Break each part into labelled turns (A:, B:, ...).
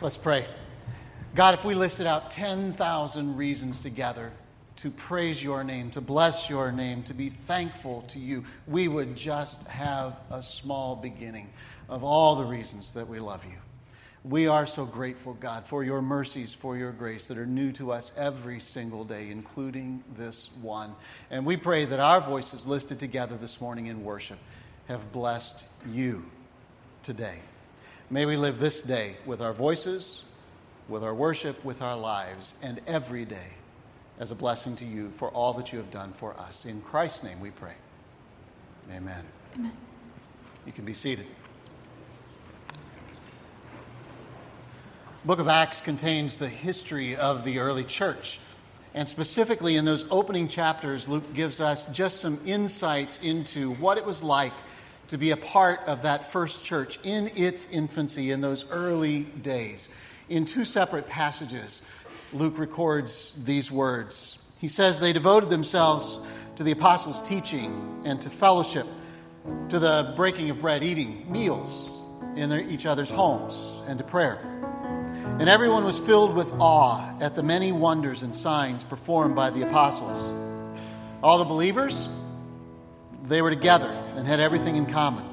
A: Let's pray. God, if we listed out 10,000 reasons together to praise your name, to bless your name, to be thankful to you, we would just have a small beginning of all the reasons that we love you. We are so grateful, God, for your mercies, for your grace that are new to us every single day, including this one. And we pray that our voices lifted together this morning in worship have blessed you today. May we live this day with our voices, with our worship, with our lives, and every day as a blessing to you for all that you have done for us. In Christ's name we pray. Amen.
B: Amen.
A: You can be seated. book of Acts contains the history of the early church. And specifically in those opening chapters, Luke gives us just some insights into what it was like to be a part of that first church in its infancy in those early days. In two separate passages, Luke records these words. He says they devoted themselves to the apostles' teaching and to fellowship, to the breaking of bread, eating meals in their, each other's homes, and to prayer. And everyone was filled with awe at the many wonders and signs performed by the apostles. All the believers, they were together and had everything in common.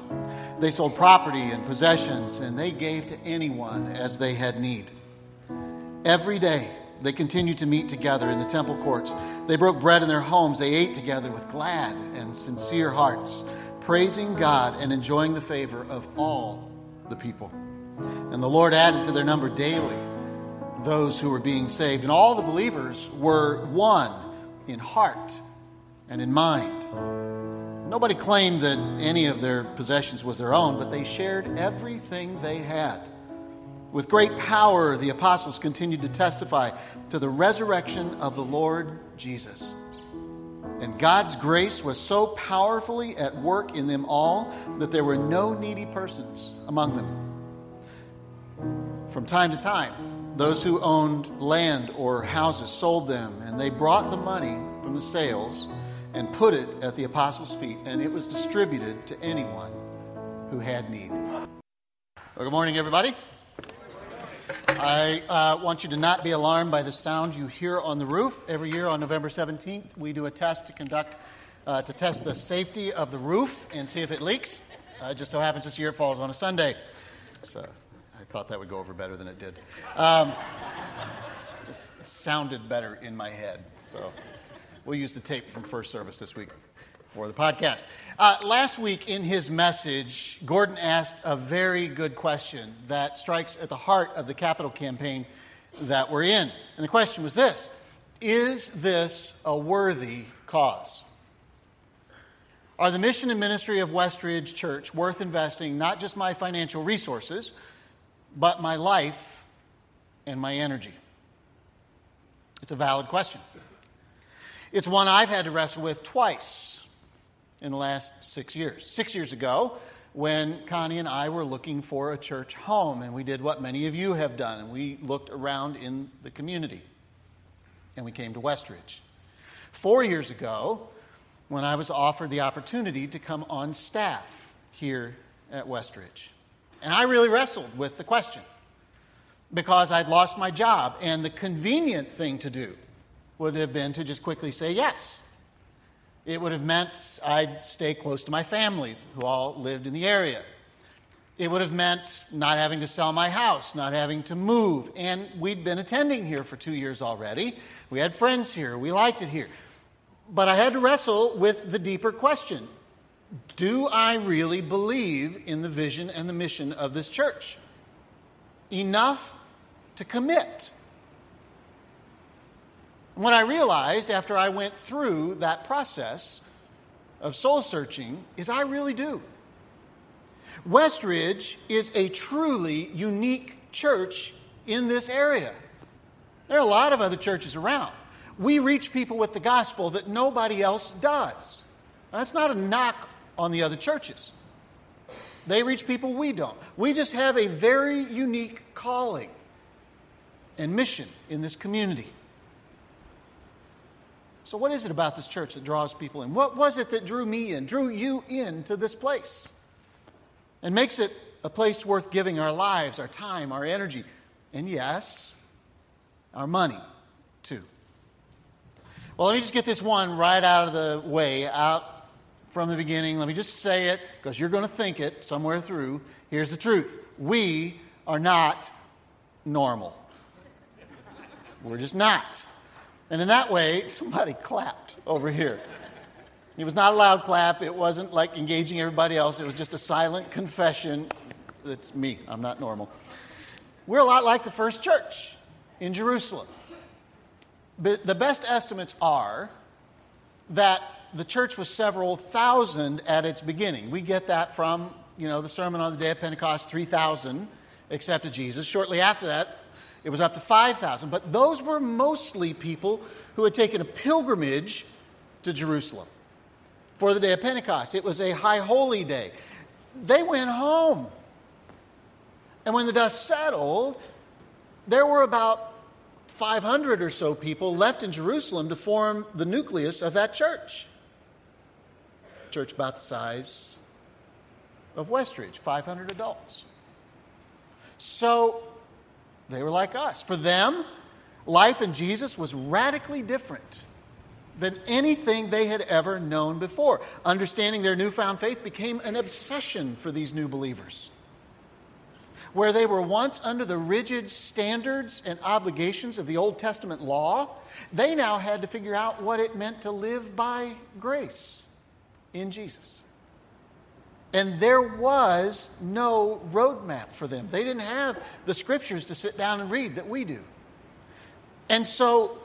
A: They sold property and possessions, and they gave to anyone as they had need. Every day, they continued to meet together in the temple courts. They broke bread in their homes. They ate together with glad and sincere hearts, praising God and enjoying the favor of all the people. And the Lord added to their number daily those who were being saved. And all the believers were one in heart and in mind. Nobody claimed that any of their possessions was their own, but they shared everything they had. With great power, the apostles continued to testify to the resurrection of the Lord Jesus. And God's grace was so powerfully at work in them all that there were no needy persons among them. From time to time, those who owned land or houses sold them, and they brought the money from the sales and put it at the apostles' feet, and it was distributed to anyone who had need. Well, good morning, everybody. I uh, want you to not be alarmed by the sound you hear on the roof. Every year on November 17th, we do a test to conduct uh, to test the safety of the roof and see if it leaks. Uh, just so happens this year it falls on a Sunday. So I thought that would go over better than it did. Um, just sounded better in my head. So we'll use the tape from first service this week for the podcast. Uh, last week in his message, Gordon asked a very good question that strikes at the heart of the capital campaign that we're in. And the question was this Is this a worthy cause? Are the mission and ministry of Westridge Church worth investing not just my financial resources, but my life and my energy? It's a valid question. It's one I've had to wrestle with twice in the last six years. Six years ago, when Connie and I were looking for a church home, and we did what many of you have done, and we looked around in the community, and we came to Westridge. Four years ago, when I was offered the opportunity to come on staff here at Westridge. And I really wrestled with the question because I'd lost my job, and the convenient thing to do would have been to just quickly say yes. It would have meant I'd stay close to my family, who all lived in the area. It would have meant not having to sell my house, not having to move. And we'd been attending here for two years already. We had friends here. We liked it here. But I had to wrestle with the deeper question do I really believe in the vision and the mission of this church? Enough to commit. What I realized after I went through that process of soul searching is I really do. Westridge is a truly unique church in this area. There are a lot of other churches around. We reach people with the gospel that nobody else does. That's not a knock on the other churches. They reach people we don't. We just have a very unique calling and mission in this community. So, what is it about this church that draws people in? What was it that drew me in, drew you into this place, and makes it a place worth giving our lives, our time, our energy, And yes, our money, too. Well, let me just get this one right out of the way, out from the beginning. Let me just say it because you're going to think it somewhere through. Here's the truth we are not normal. We're just not. And in that way, somebody clapped over here. It was not a loud clap. It wasn't like engaging everybody else. It was just a silent confession. That's me. I'm not normal. We're a lot like the first church in Jerusalem. But the best estimates are that the church was several thousand at its beginning. We get that from, you know, the sermon on the day of Pentecost, 3,000 accepted Jesus. Shortly after that, it was up to 5,000. But those were mostly people who had taken a pilgrimage to Jerusalem for the day of Pentecost. It was a high holy day. They went home. And when the dust settled, there were about 500 or so people left in Jerusalem to form the nucleus of that church. Church about the size of Westridge, 500 adults. So they were like us. For them, life in Jesus was radically different than anything they had ever known before. Understanding their newfound faith became an obsession for these new believers. Where they were once under the rigid standards and obligations of the Old Testament law, they now had to figure out what it meant to live by grace in Jesus. And there was no roadmap for them. They didn't have the scriptures to sit down and read that we do. And so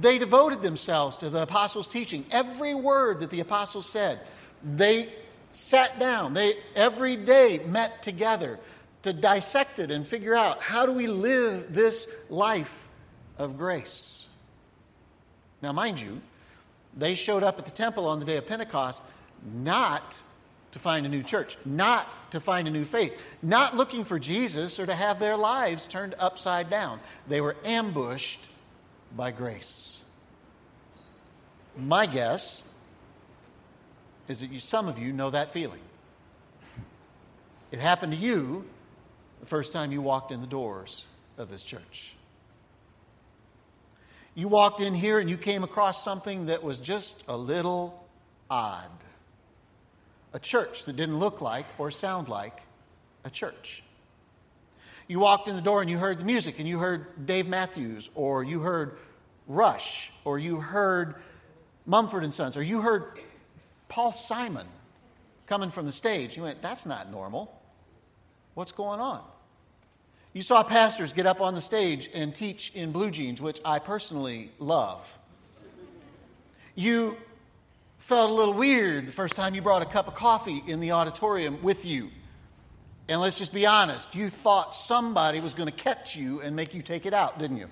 A: they devoted themselves to the apostles' teaching. Every word that the apostles said, they sat down. They every day met together to dissect it and figure out how do we live this life of grace. Now, mind you, they showed up at the temple on the day of Pentecost not to find a new church, not to find a new faith, not looking for Jesus or to have their lives turned upside down. They were ambushed by grace. My guess is that you, some of you know that feeling. It happened to you the first time you walked in the doors of this church. You walked in here and you came across something that was just a little odd. A church that didn't look like or sound like a church. You walked in the door and you heard the music and you heard Dave Matthews or you heard Rush, or you heard Mumford and Sons, or you heard Paul Simon coming from the stage. You went, that's not normal. What's going on? You saw pastors get up on the stage and teach in blue jeans, which I personally love. You felt a little weird the first time you brought a cup of coffee in the auditorium with you. And let's just be honest, you thought somebody was going to catch you and make you take it out, didn't you?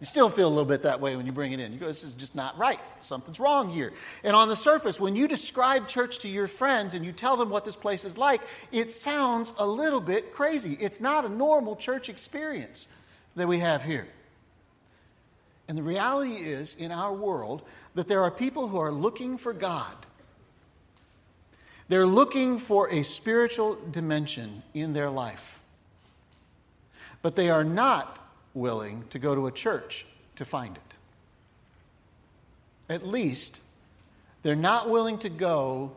A: You still feel a little bit that way when you bring it in. You go, this is just not right. Something's wrong here. And on the surface, when you describe church to your friends and you tell them what this place is like, it sounds a little bit crazy. It's not a normal church experience that we have here. And the reality is, in our world, that there are people who are looking for God. They're looking for a spiritual dimension in their life. But they are not willing to go to a church to find it. At least, they're not willing to go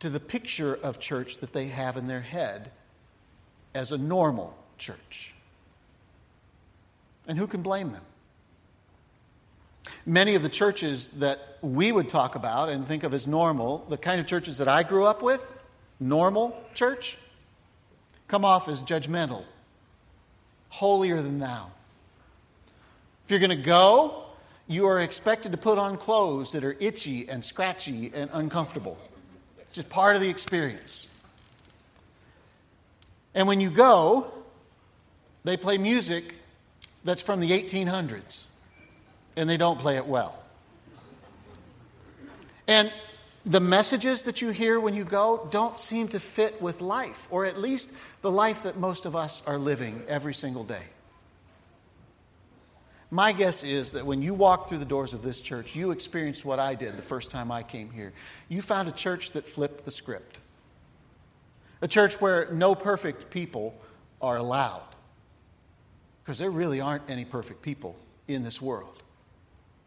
A: to the picture of church that they have in their head as a normal church. And who can blame them? Many of the churches that we would talk about and think of as normal, the kind of churches that I grew up with, normal church, come off as judgmental holier than thou. If you're going to go, you are expected to put on clothes that are itchy and scratchy and uncomfortable. It's just part of the experience. And when you go, they play music that's from the 1800s, and they don't play it well. And the messages that you hear when you go don't seem to fit with life, or at least the life that most of us are living every single day. My guess is that when you walk through the doors of this church, you experienced what I did the first time I came here. You found a church that flipped the script, a church where no perfect people are allowed, Because there really aren't any perfect people in this world.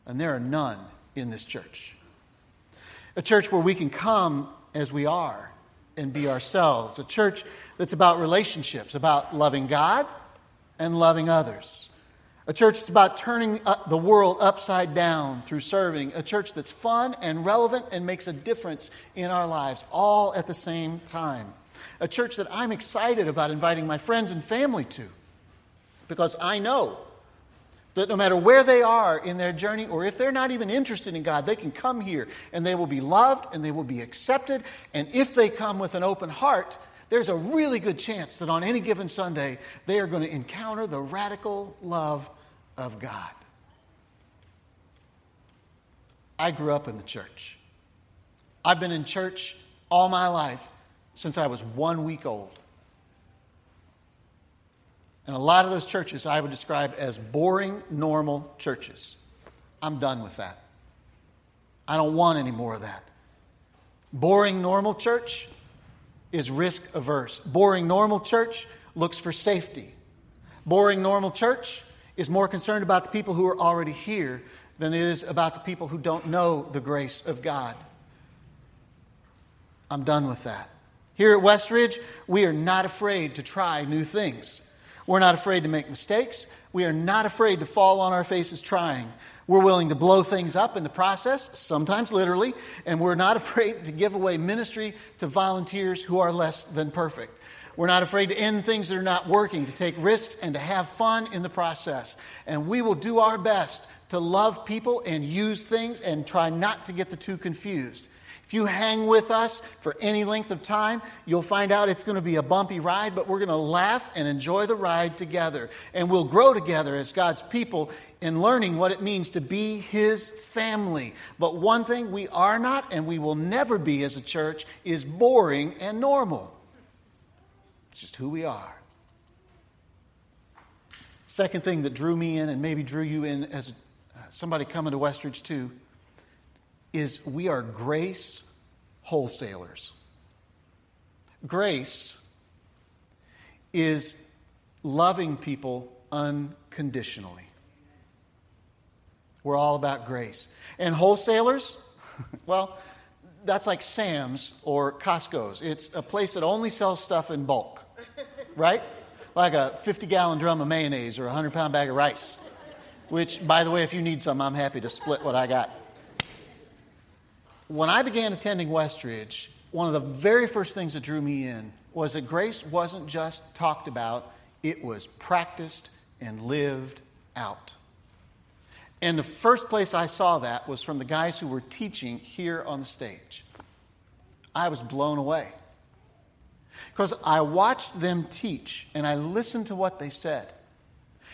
A: And there are none in this church. A church where we can come as we are and be ourselves. A church that's about relationships, about loving God and loving others. A church that's about turning the world upside down through serving. A church that's fun and relevant and makes a difference in our lives, all at the same time. A church that I'm excited about inviting my friends and family to because I know that no matter where they are in their journey, or if they're not even interested in God, they can come here and they will be loved and they will be accepted. And if they come with an open heart, there's a really good chance that on any given Sunday, they are going to encounter the radical love of God. I grew up in the church. I've been in church all my life since I was one week old. And a lot of those churches I would describe as boring, normal churches. I'm done with that. I don't want any more of that. Boring, normal church is risk averse. Boring, normal church looks for safety. Boring, normal church is more concerned about the people who are already here than it is about the people who don't know the grace of God. I'm done with that. Here at Westridge, we are not afraid to try new things. We're not afraid to make mistakes. We are not afraid to fall on our faces trying. We're willing to blow things up in the process, sometimes literally, and we're not afraid to give away ministry to volunteers who are less than perfect. We're not afraid to end things that are not working, to take risks, and to have fun in the process. And we will do our best to love people and use things and try not to get the two confused. If you hang with us for any length of time, you'll find out it's going to be a bumpy ride, but we're going to laugh and enjoy the ride together. And we'll grow together as God's people in learning what it means to be His family. But one thing we are not and we will never be as a church is boring and normal. It's just who we are. Second thing that drew me in and maybe drew you in as uh, somebody coming to Westridge too is we are grace wholesalers. Grace is loving people unconditionally. We're all about grace. And wholesalers, well, that's like Sam's or Costco's. It's a place that only sells stuff in bulk, right? Like a 50 gallon drum of mayonnaise or a 100 pound bag of rice. Which, by the way, if you need some, I'm happy to split what I got. When I began attending Westridge, one of the very first things that drew me in was that grace wasn't just talked about, it was practiced and lived out. And the first place I saw that was from the guys who were teaching here on the stage. I was blown away. Because I watched them teach and I listened to what they said.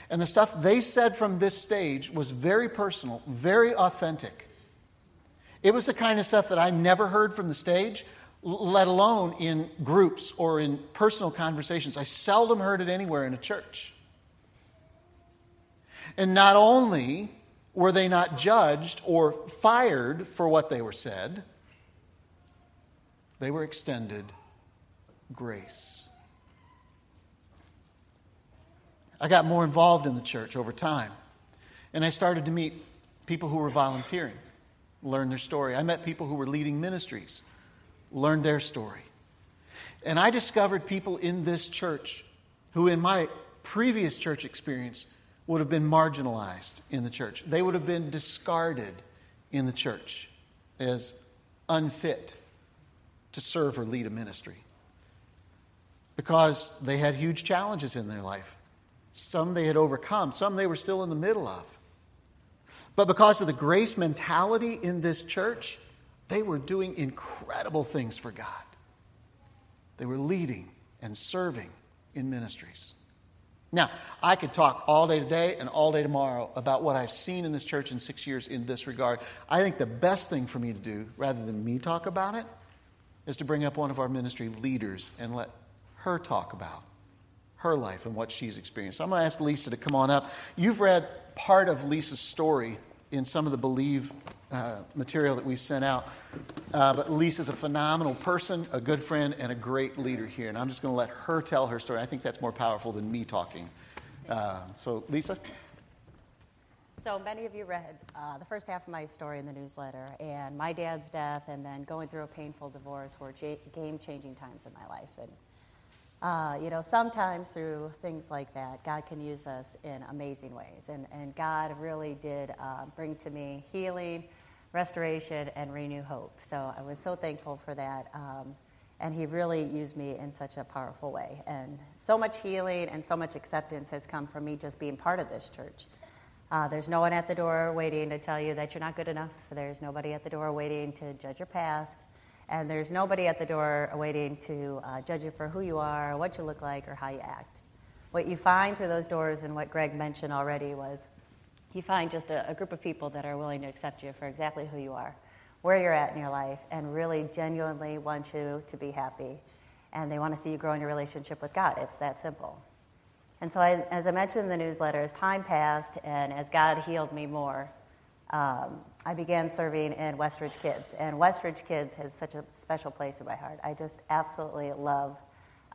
A: And the stuff they said from this stage was very personal, very authentic. It was the kind of stuff that I never heard from the stage, let alone in groups or in personal conversations. I seldom heard it anywhere in a church. And not only were they not judged or fired for what they were said, they were extended grace. I got more involved in the church over time, and I started to meet people who were volunteering learn their story. I met people who were leading ministries, learned their story. And I discovered people in this church who, in my previous church experience, would have been marginalized in the church. They would have been discarded in the church as unfit to serve or lead a ministry because they had huge challenges in their life. Some they had overcome, some they were still in the middle of. But because of the grace mentality in this church, they were doing incredible things for God. They were leading and serving in ministries. Now, I could talk all day today and all day tomorrow about what I've seen in this church in six years in this regard. I think the best thing for me to do, rather than me talk about it, is to bring up one of our ministry leaders and let her talk about her life and what she's experienced. I'm going to ask Lisa to come on up. You've read part of Lisa's story in some of the Believe uh, material that we've sent out. Uh, but Lisa's a phenomenal person, a good friend, and a great leader here. And I'm just going to let her tell her story. I think that's more powerful than me talking Uh, so, Lisa?
B: So, many of you read uh, the first half of my story in the newsletter, and my dad's death and then going through a painful divorce were game changing times in my life. And, uh, you know, sometimes through things like that, God can use us in amazing ways. And, and God really did uh, bring to me healing, restoration, and renew hope. So, I was so thankful for that. Um, and he really used me in such a powerful way. And so much healing and so much acceptance has come from me just being part of this church. Uh, there's no one at the door waiting to tell you that you're not good enough. There's nobody at the door waiting to judge your past. And there's nobody at the door waiting to uh, judge you for who you are, what you look like, or how you act. What you find through those doors, and what Greg mentioned already, was you find just a, a group of people that are willing to accept you for exactly who you are where you're at in your life and really genuinely want you to be happy. And they want to see you grow in your relationship with God. It's that simple. And so, I, as I mentioned in the newsletter, as time passed and as God healed me more, um, I began serving in Westridge Kids. And Westridge Kids has such a special place in my heart. I just absolutely love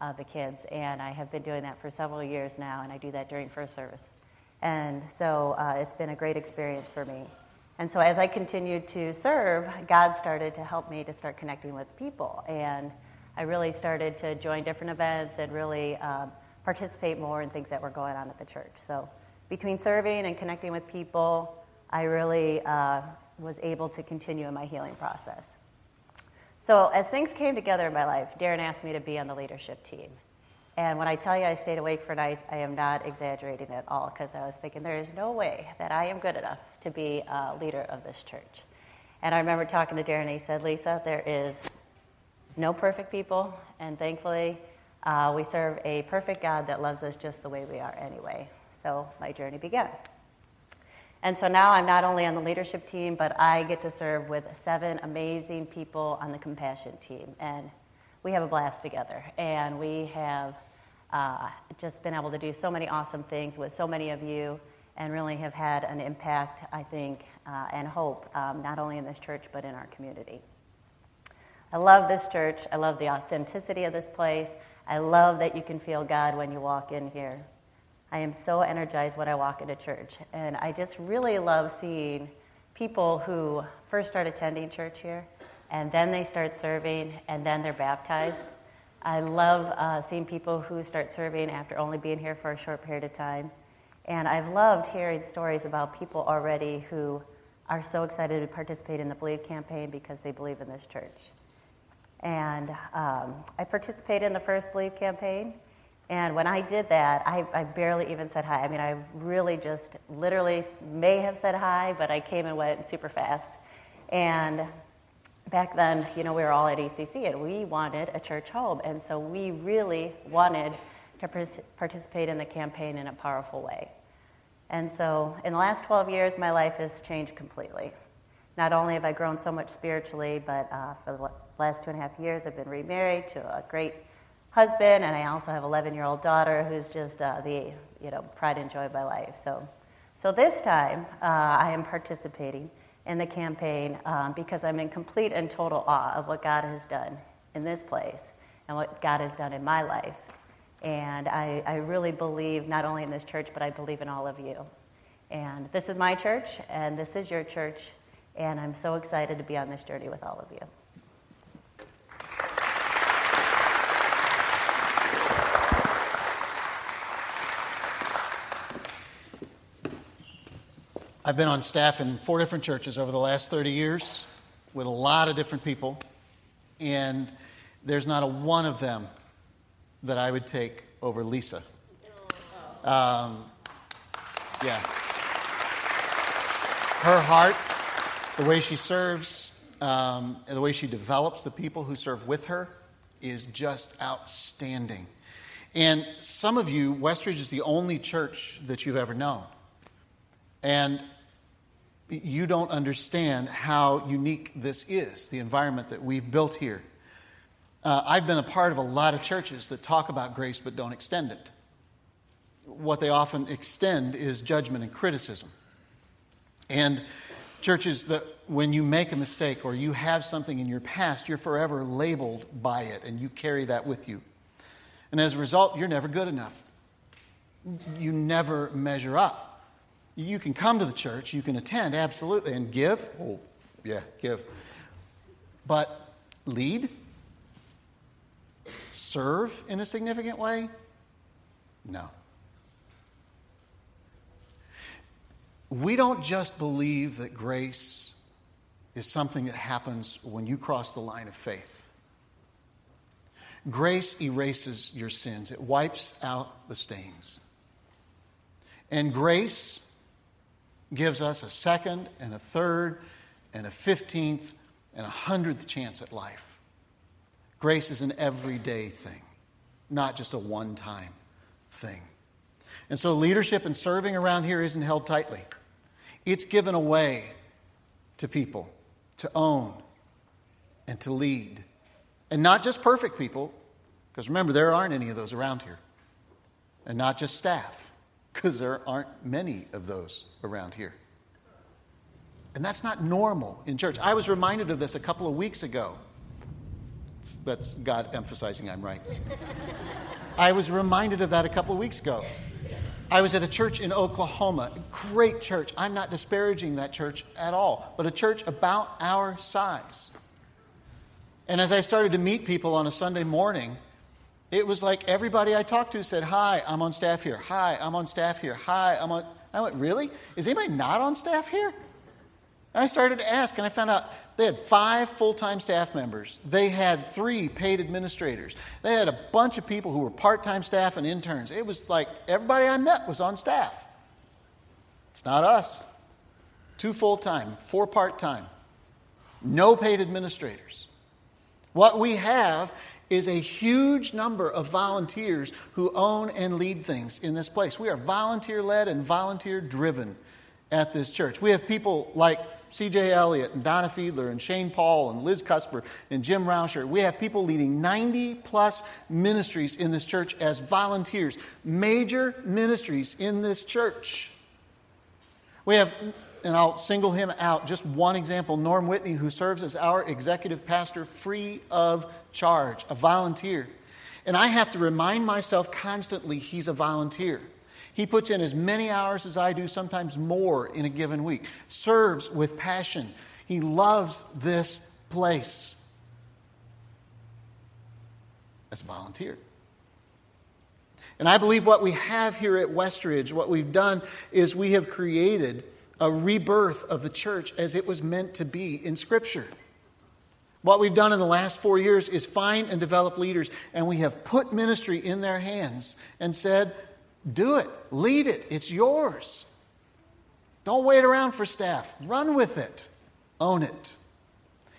B: uh, the kids. And I have been doing that for several years now, and I do that during first service. And so uh, it's been a great experience for me. And so as I continued to serve, God started to help me to start connecting with people. And I really started to join different events and really um, participate more in things that were going on at the church. So between serving and connecting with people, I really uh, was able to continue in my healing process. So as things came together in my life, Darren asked me to be on the leadership team. And when I tell you I stayed awake for nights, I am not exaggerating at all because I was thinking there is no way that I am good enough to be a leader of this church. And I remember talking to Darren, and he said, Lisa, there is no perfect people, and thankfully, uh, we serve a perfect God that loves us just the way we are anyway. So my journey began. And so now I'm not only on the leadership team, but I get to serve with seven amazing people on the compassion team. And we have a blast together. And we have uh, just been able to do so many awesome things with so many of you and really have had an impact, I think, uh, and hope, um, not only in this church, but in our community. I love this church. I love the authenticity of this place. I love that you can feel God when you walk in here. I am so energized when I walk into church. And I just really love seeing people who first start attending church here, and then they start serving, and then they're baptized. I love uh, seeing people who start serving after only being here for a short period of time. And I've loved hearing stories about people already who are so excited to participate in the Believe campaign because they believe in this church. And um, I participated in the first Believe campaign. And when I did that, I, I, barely even said hi. I mean, I really just literally may have said hi, but I came and went super fast. And back then, you know, we were all at ECC and we wanted a church home. And so we really wanted to participate in the campaign in a powerful way. And so in the last 12 years, my life has changed completely. Not only have I grown so much spiritually, but uh, for the last two and a half years, I've been remarried to a great husband, and I also have an 11 year old daughter who's just uh, the you know, pride and joy of my life. So, so this time, uh, I am participating in the campaign um, because I'm in complete and total awe of what God has done in this place and what God has done in my life. And I, I really believe not only in this church, but I believe in all of you. And this is my church, and this is your church, and I'm so excited to be on this journey with all of you.
A: I've been on staff in four different churches over the last 30 years with a lot of different people, and there's not a one of them that I would take over Lisa. Um, yeah. Her heart, the way she serves, um, and the way she develops the people who serve with her is just outstanding. And some of you, Westridge is the only church that you've ever known. And you don't understand how unique this is, the environment that we've built here. Uh, I've been a part of a lot of churches that talk about grace but don't extend it. What they often extend is judgment and criticism. And churches that when you make a mistake or you have something in your past, you're forever labeled by it and you carry that with you. And as a result, you're never good enough. you never measure up. You can come to the church, you can attend, absolutely, and give. Oh, yeah, give. But lead? Serve in a significant way? No. We don't just believe that grace is something that happens when you cross the line of faith. Grace erases your sins, it wipes out the stains. And grace gives us a second and a third and a fifteenth and a hundredth chance at life. Grace is an everyday thing, not just a one time thing. And so leadership and serving around here isn't held tightly, it's given away to people to own and to lead. And not just perfect people, because remember, there aren't any of those around here. And not just staff, because there aren't many of those around here. And that's not normal in church. I was reminded of this a couple of weeks ago. That's God emphasizing I'm right. I was reminded of that a couple of weeks ago. I was at a church in Oklahoma, a great church. I'm not disparaging that church at all, but a church about our size. And as I started to meet people on a Sunday morning, it was like everybody I talked to said, Hi, I'm on staff here. Hi, I'm on staff here. Hi, I'm on. I went, Really? Is anybody not on staff here? And I started to ask, and I found out they had five full time staff members. They had three paid administrators. They had a bunch of people who were part time staff and interns. It was like everybody I met was on staff. It's not us. Two full time, four part time, no paid administrators. What we have is a huge number of volunteers who own and lead things in this place. We are volunteer led and volunteer driven at this church. We have people like C.J. Elliott and Donna Fiedler and Shane Paul and Liz Cusper and Jim Rauscher. We have people leading 90 plus ministries in this church as volunteers, major ministries in this church. We have, and I'll single him out, just one example Norm Whitney, who serves as our executive pastor free of charge, a volunteer. And I have to remind myself constantly he's a volunteer. He puts in as many hours as I do, sometimes more in a given week, serves with passion. He loves this place as a volunteer. And I believe what we have here at Westridge, what we've done is we have created a rebirth of the church as it was meant to be in Scripture. What we've done in the last four years is find and develop leaders, and we have put ministry in their hands and said, do it, lead it, it's yours. Don't wait around for staff, run with it, own it.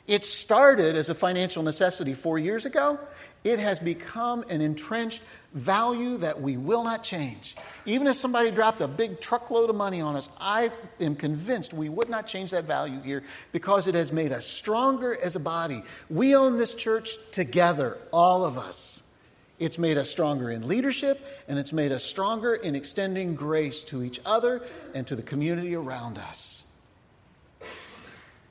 A: It started as a financial necessity four years ago. It has become an entrenched value that we will not change. Even if somebody dropped a big truckload of money on us, I am convinced we would not change that value here because it has made us stronger as a body. We own this church together, all of us. It's made us stronger in leadership, and it's made us stronger in extending grace to each other and to the community around us.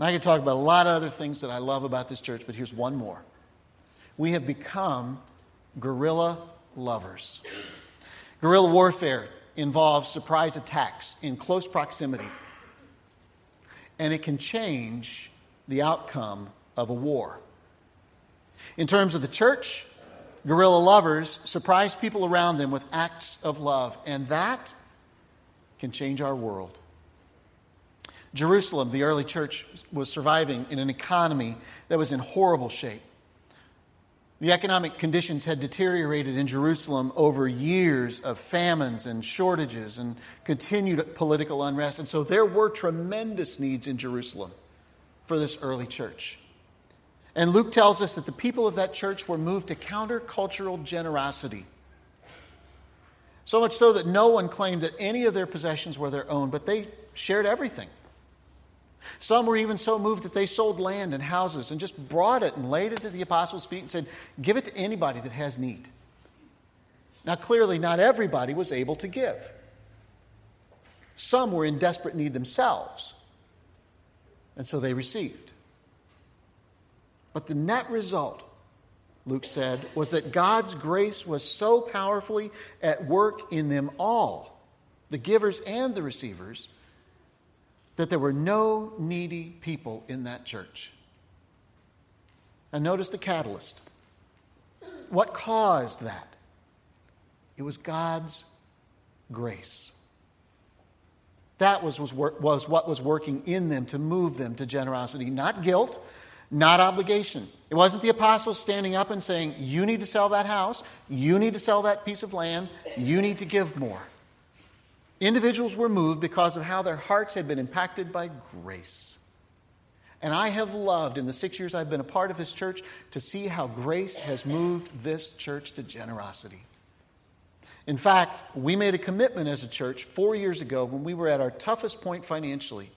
A: I can talk about a lot of other things that I love about this church, but here's one more. We have become guerrilla lovers. Guerrilla warfare involves surprise attacks in close proximity, and it can change the outcome of a war. In terms of the church, Guerrilla lovers surprise people around them with acts of love, and that can change our world. Jerusalem, the early church, was surviving in an economy that was in horrible shape. The economic conditions had deteriorated in Jerusalem over years of famines and shortages and continued political unrest. And so there were tremendous needs in Jerusalem for this early church. And Luke tells us that the people of that church were moved to countercultural generosity. So much so that no one claimed that any of their possessions were their own, but they shared everything. Some were even so moved that they sold land and houses and just brought it and laid it at the apostles' feet and said, Give it to anybody that has need. Now, clearly, not everybody was able to give. Some were in desperate need themselves, and so they received. But the net result Luke said, was that God's grace was so powerfully at work in them all, the givers and the receivers, that there were no needy people in that church. And notice the catalyst. What caused that? It was God's grace. That was, was, was what was working in them to move them to generosity, not guilt, not obligation. It wasn't the apostles standing up and saying, You need to sell that house, you need to sell that piece of land, you need to give more. Individuals were moved because of how their hearts had been impacted by grace. And I have loved in the six years I've been a part of this church to see how grace has moved this church to generosity. In fact, we made a commitment as a church four years ago when we were at our toughest point financially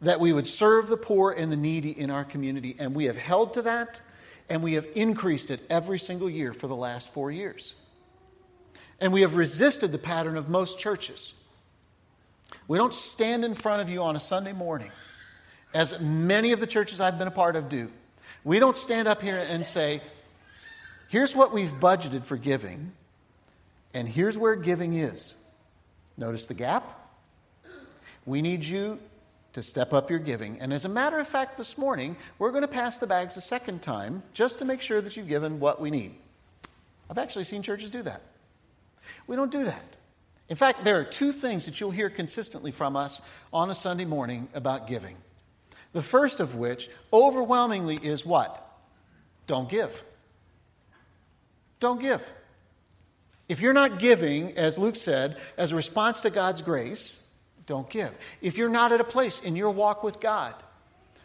A: that we would serve the poor and the needy in our community. And we have held to that, and we have increased it every single year for the last four years. And we have resisted the pattern of most churches. We don't stand in front of you on a Sunday morning, as many of the churches I've been a part of do. We don't stand up here and say, here's what we've budgeted for giving, and here's where giving is. Notice the gap? We need you to step up your giving. And as a matter of fact, this morning, we're going to pass the bags a second time just to make sure that you've given what we need. I've actually seen churches do that. We don't do that. In fact, there are two things that you'll hear consistently from us on a Sunday morning about giving. The first of which, overwhelmingly, is what? Don't give. Don't give. If you're not giving, as Luke said, as a response to God's grace, don't give. If you're not at a place in your walk with God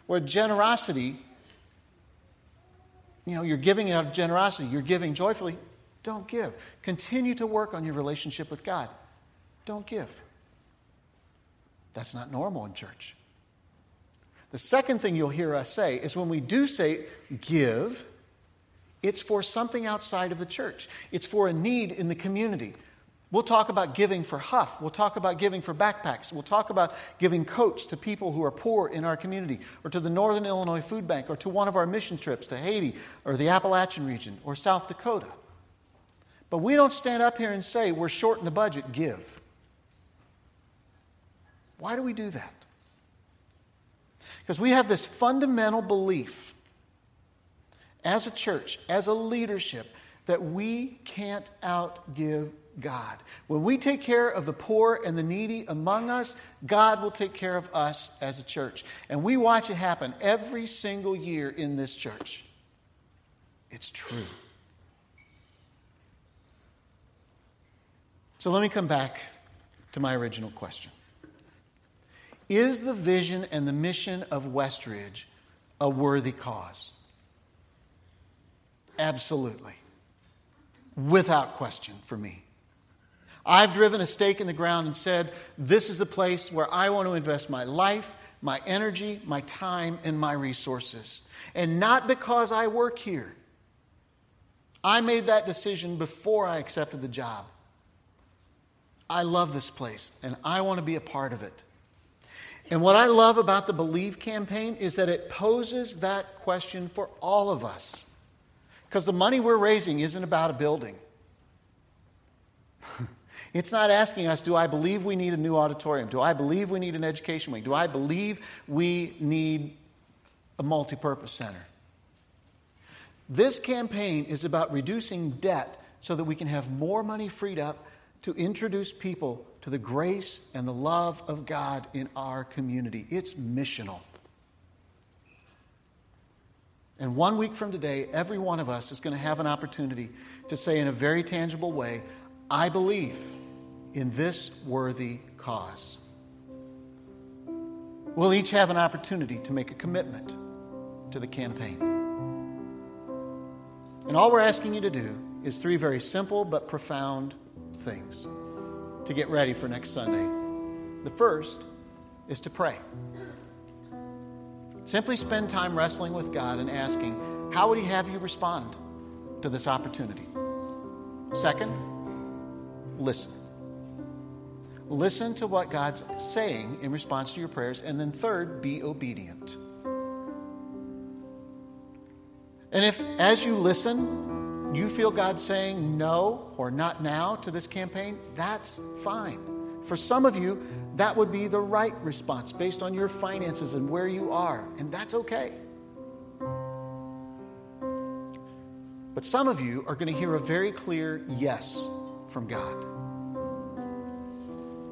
A: where generosity, you know, you're giving out of generosity, you're giving joyfully, don't give. Continue to work on your relationship with God. Don't give. That's not normal in church. The second thing you'll hear us say is when we do say give, it's for something outside of the church. It's for a need in the community. We'll talk about giving for Huff. We'll talk about giving for backpacks. We'll talk about giving coats to people who are poor in our community, or to the Northern Illinois Food Bank, or to one of our mission trips to Haiti, or the Appalachian region, or South Dakota. But we don't stand up here and say, we're short in the budget, give. Why do we do that? Because we have this fundamental belief as a church, as a leadership, that we can't outgive God. When we take care of the poor and the needy among us, God will take care of us as a church. And we watch it happen every single year in this church. It's true. So let me come back to my original question Is the vision and the mission of Westridge a worthy cause? Absolutely. Without question for me. I've driven a stake in the ground and said, This is the place where I want to invest my life, my energy, my time, and my resources. And not because I work here. I made that decision before I accepted the job. I love this place and I want to be a part of it. And what I love about the Believe campaign is that it poses that question for all of us. Because the money we're raising isn't about a building. It's not asking us, do I believe we need a new auditorium? Do I believe we need an education wing? Do I believe we need a multi purpose center? This campaign is about reducing debt so that we can have more money freed up to introduce people to the grace and the love of God in our community. It's missional. And one week from today, every one of us is going to have an opportunity to say in a very tangible way, I believe in this worthy cause. We'll each have an opportunity to make a commitment to the campaign. And all we're asking you to do is three very simple but profound things to get ready for next Sunday. The first is to pray. Simply spend time wrestling with God and asking, How would He have you respond to this opportunity? Second, listen. Listen to what God's saying in response to your prayers. And then, third, be obedient. And if, as you listen, you feel God saying no or not now to this campaign, that's fine. For some of you, that would be the right response based on your finances and where you are, and that's okay. But some of you are going to hear a very clear yes from God.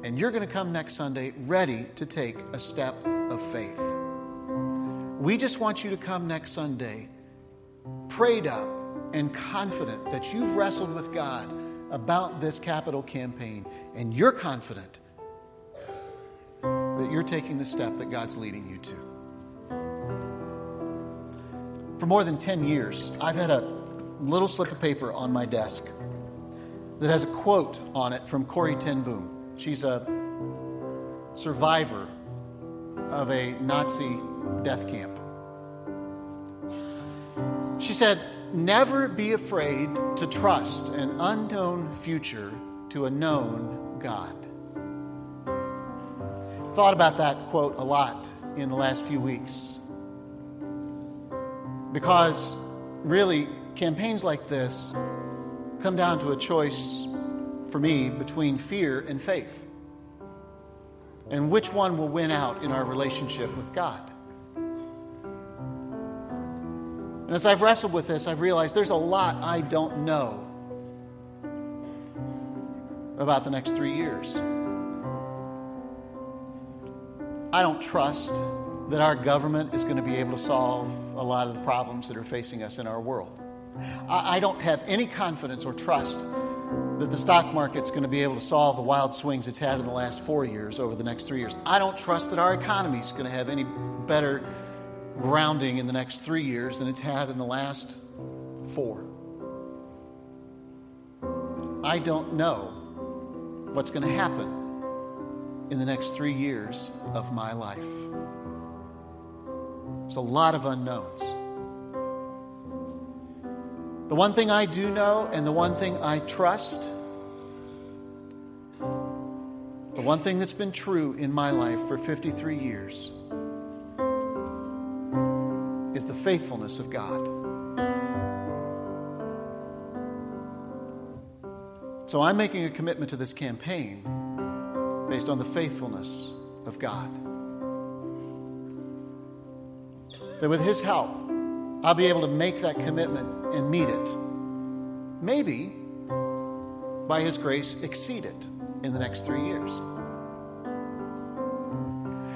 A: And you're going to come next Sunday ready to take a step of faith. We just want you to come next Sunday prayed up and confident that you've wrestled with God about this capital campaign, and you're confident that you're taking the step that God's leading you to. For more than 10 years, I've had a little slip of paper on my desk that has a quote on it from Corrie ten Boom. She's a survivor of a Nazi death camp. She said, Never be afraid to trust an unknown future to a known God. Thought about that quote a lot in the last few weeks. Because really, campaigns like this come down to a choice for me between fear and faith. And which one will win out in our relationship with God? And as I've wrestled with this, I've realized there's a lot I don't know about the next three years. I don't trust that our government is going to be able to solve a lot of the problems that are facing us in our world. I don't have any confidence or trust that the stock market's going to be able to solve the wild swings it's had in the last four years over the next three years. I don't trust that our economy is going to have any better grounding in the next three years than it's had in the last four. I don't know what's going to happen in the next three years of my life. There's a lot of unknowns. The one thing I do know and the one thing I trust, the one thing that's been true in my life for 53 years, is the faithfulness of God. So I'm making a commitment to this campaign based on the faithfulness of God. That with His help, I'll be able to make that commitment and meet it. Maybe, by His grace, exceed it in the next three years.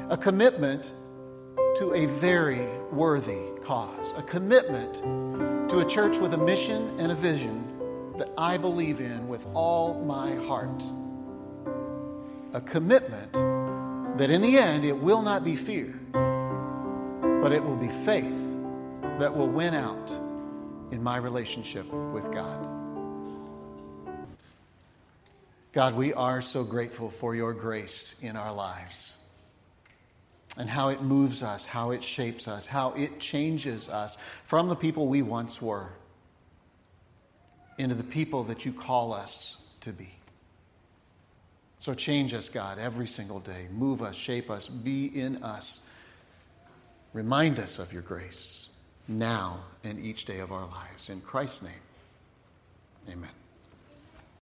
A: A commitment to a very worthy cause, a commitment to a church with a mission and a vision that I believe in with all my heart. A commitment that in the end it will not be fear, but it will be faith that will win out in my relationship with God. God, we are so grateful for your grace in our lives and how it moves us, how it shapes us, how it changes us from the people we once were into the people that you call us to be. So change us, God, every single day. Move us, shape us, be in us. Remind us of your grace now and each day of our lives. In Christ's name, amen.